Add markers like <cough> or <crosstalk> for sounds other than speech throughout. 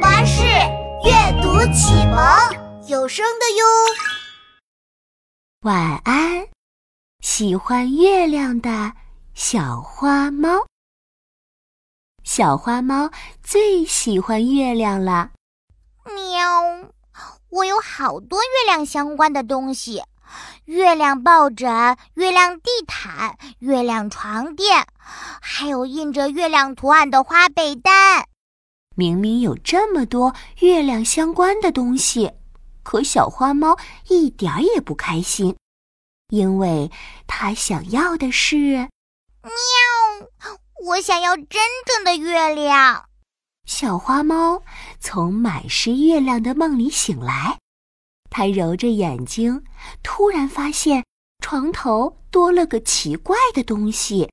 巴士阅读启蒙有声的哟。晚安，喜欢月亮的小花猫。小花猫最喜欢月亮了。喵，我有好多月亮相关的东西：月亮抱枕、月亮地毯、月亮床垫，还有印着月亮图案的花被单。明明有这么多月亮相关的东西，可小花猫一点儿也不开心，因为它想要的是……喵，我想要真正的月亮。小花猫从满是月亮的梦里醒来，它揉着眼睛，突然发现床头多了个奇怪的东西，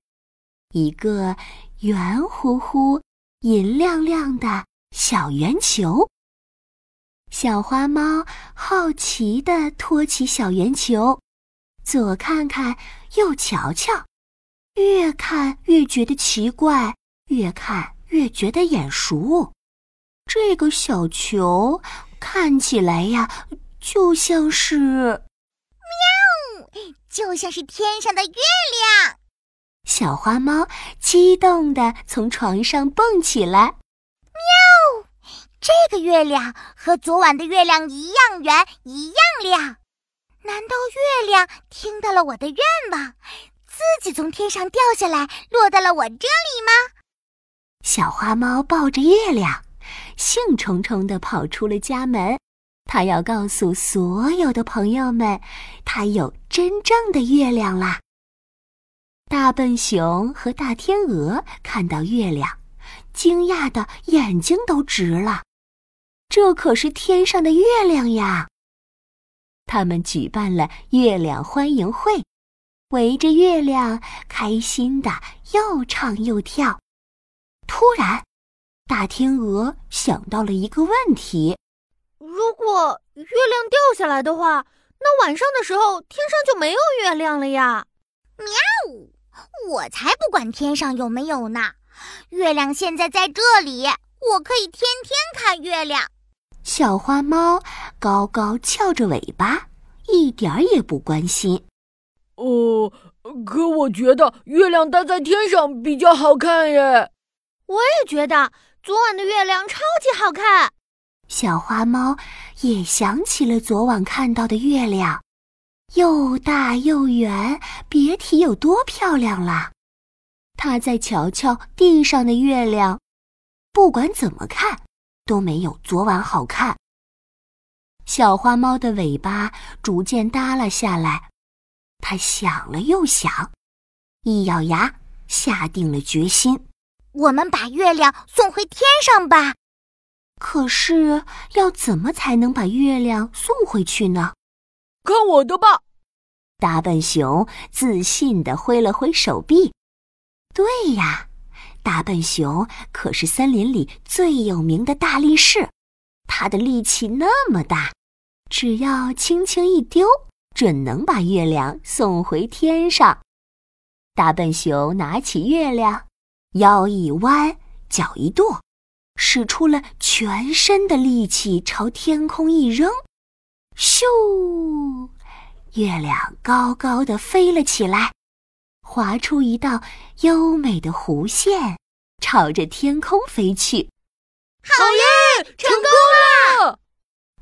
一个圆乎乎。银亮亮的小圆球，小花猫好奇地托起小圆球，左看看，右瞧瞧，越看越觉得奇怪，越看越觉得眼熟。这个小球看起来呀，就像是……喵，就像是天上的月亮。小花猫激动地从床上蹦起来，喵！这个月亮和昨晚的月亮一样圆，一样亮。难道月亮听到了我的愿望，自己从天上掉下来，落到了我这里吗？小花猫抱着月亮，兴冲冲地跑出了家门。它要告诉所有的朋友们，它有真正的月亮啦！大笨熊和大天鹅看到月亮，惊讶的眼睛都直了。这可是天上的月亮呀！他们举办了月亮欢迎会，围着月亮开心的又唱又跳。突然，大天鹅想到了一个问题：如果月亮掉下来的话，那晚上的时候天上就没有月亮了呀！喵！我才不管天上有没有呢，月亮现在在这里，我可以天天看月亮。小花猫高高翘着尾巴，一点儿也不关心。哦，可我觉得月亮待在天上比较好看耶。我也觉得昨晚的月亮超级好看。小花猫也想起了昨晚看到的月亮。又大又圆，别提有多漂亮了。他再瞧瞧地上的月亮，不管怎么看都没有昨晚好看。小花猫的尾巴逐渐耷拉下来，它想了又想，一咬牙，下定了决心：我们把月亮送回天上吧。可是要怎么才能把月亮送回去呢？看我的吧！大笨熊自信地挥了挥手臂。对呀，大笨熊可是森林里最有名的大力士，他的力气那么大，只要轻轻一丢，准能把月亮送回天上。大笨熊拿起月亮，腰一弯，脚一跺，使出了全身的力气朝天空一扔。咻！月亮高高的飞了起来，划出一道优美的弧线，朝着天空飞去。好耶，成功了！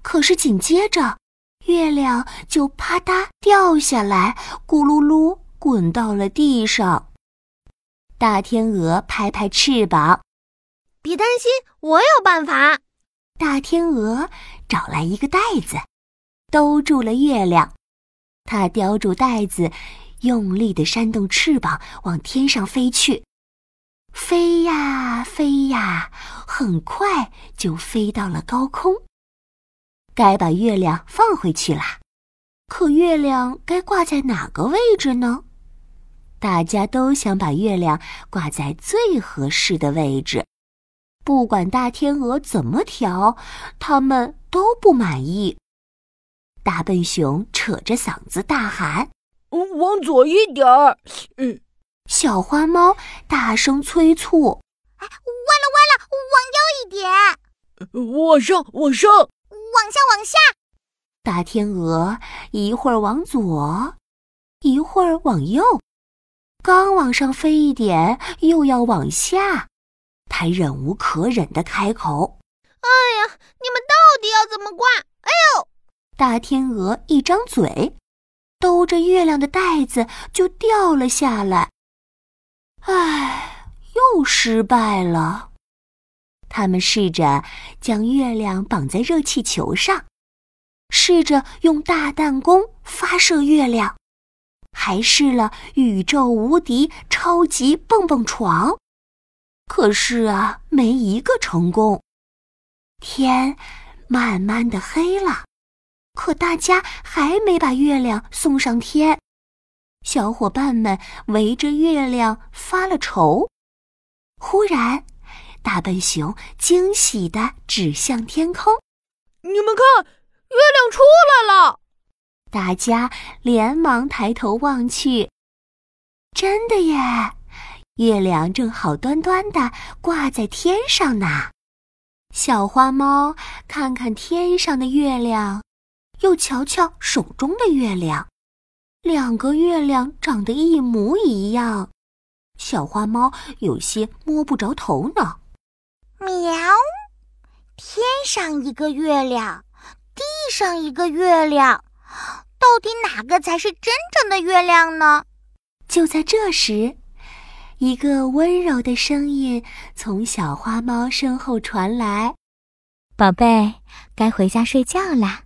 可是紧接着，月亮就啪嗒掉下来，咕噜噜滚到了地上。大天鹅拍拍翅膀，别担心，我有办法。大天鹅找来一个袋子。兜住了月亮，它叼住袋子，用力地扇动翅膀，往天上飞去。飞呀飞呀，很快就飞到了高空。该把月亮放回去了，可月亮该挂在哪个位置呢？大家都想把月亮挂在最合适的位置，不管大天鹅怎么调，他们都不满意。大笨熊扯着嗓子大喊：“往左一点儿！”嗯，小花猫大声催促：“哎，歪了歪了，往右一点！”往上，往上，往下，往下。大天鹅一会儿往左，一会儿往右，刚往上飞一点，又要往下。他忍无可忍的开口：“哎呀，你们到底要怎么挂？哎呦！”大天鹅一张嘴，兜着月亮的袋子就掉了下来。唉，又失败了。他们试着将月亮绑在热气球上，试着用大弹弓发射月亮，还试了宇宙无敌超级蹦蹦床，可是啊，没一个成功。天慢慢的黑了，可大家还没把月亮送上天。小伙伴们围着月亮发了愁。忽然。大笨熊惊喜地指向天空：“你们看，月亮出来了！”大家连忙抬头望去，真的耶！月亮正好端端的挂在天上呢。小花猫看看天上的月亮，又瞧瞧手中的月亮，两个月亮长得一模一样。小花猫有些摸不着头脑。喵！天上一个月亮，地上一个月亮，到底哪个才是真正的月亮呢？就在这时，一个温柔的声音从小花猫身后传来：“宝贝，该回家睡觉啦。”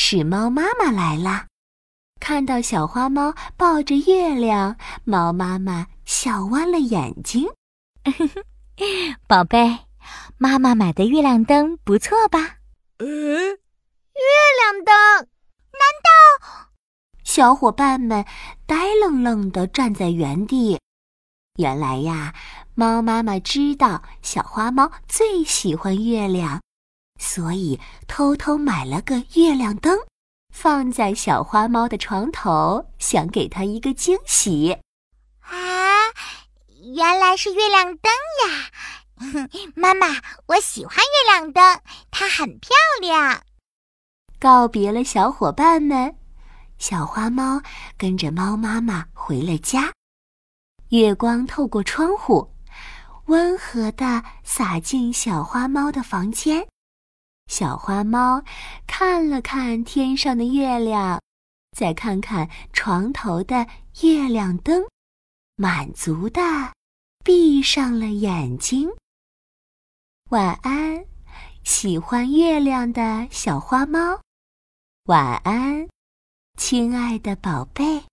是猫妈妈来了。看到小花猫抱着月亮，猫妈妈笑弯了眼睛：“ <laughs> 宝贝。”妈妈买的月亮灯不错吧？呃，月亮灯？难道……小伙伴们呆愣愣的站在原地。原来呀，猫妈妈知道小花猫最喜欢月亮，所以偷偷买了个月亮灯，放在小花猫的床头，想给它一个惊喜。啊，原来是月亮灯呀！<laughs> 妈妈，我喜欢月亮灯，它很漂亮。告别了小伙伴们，小花猫跟着猫妈妈回了家。月光透过窗户，温和的洒进小花猫的房间。小花猫看了看天上的月亮，再看看床头的月亮灯，满足的闭上了眼睛。晚安，喜欢月亮的小花猫。晚安，亲爱的宝贝。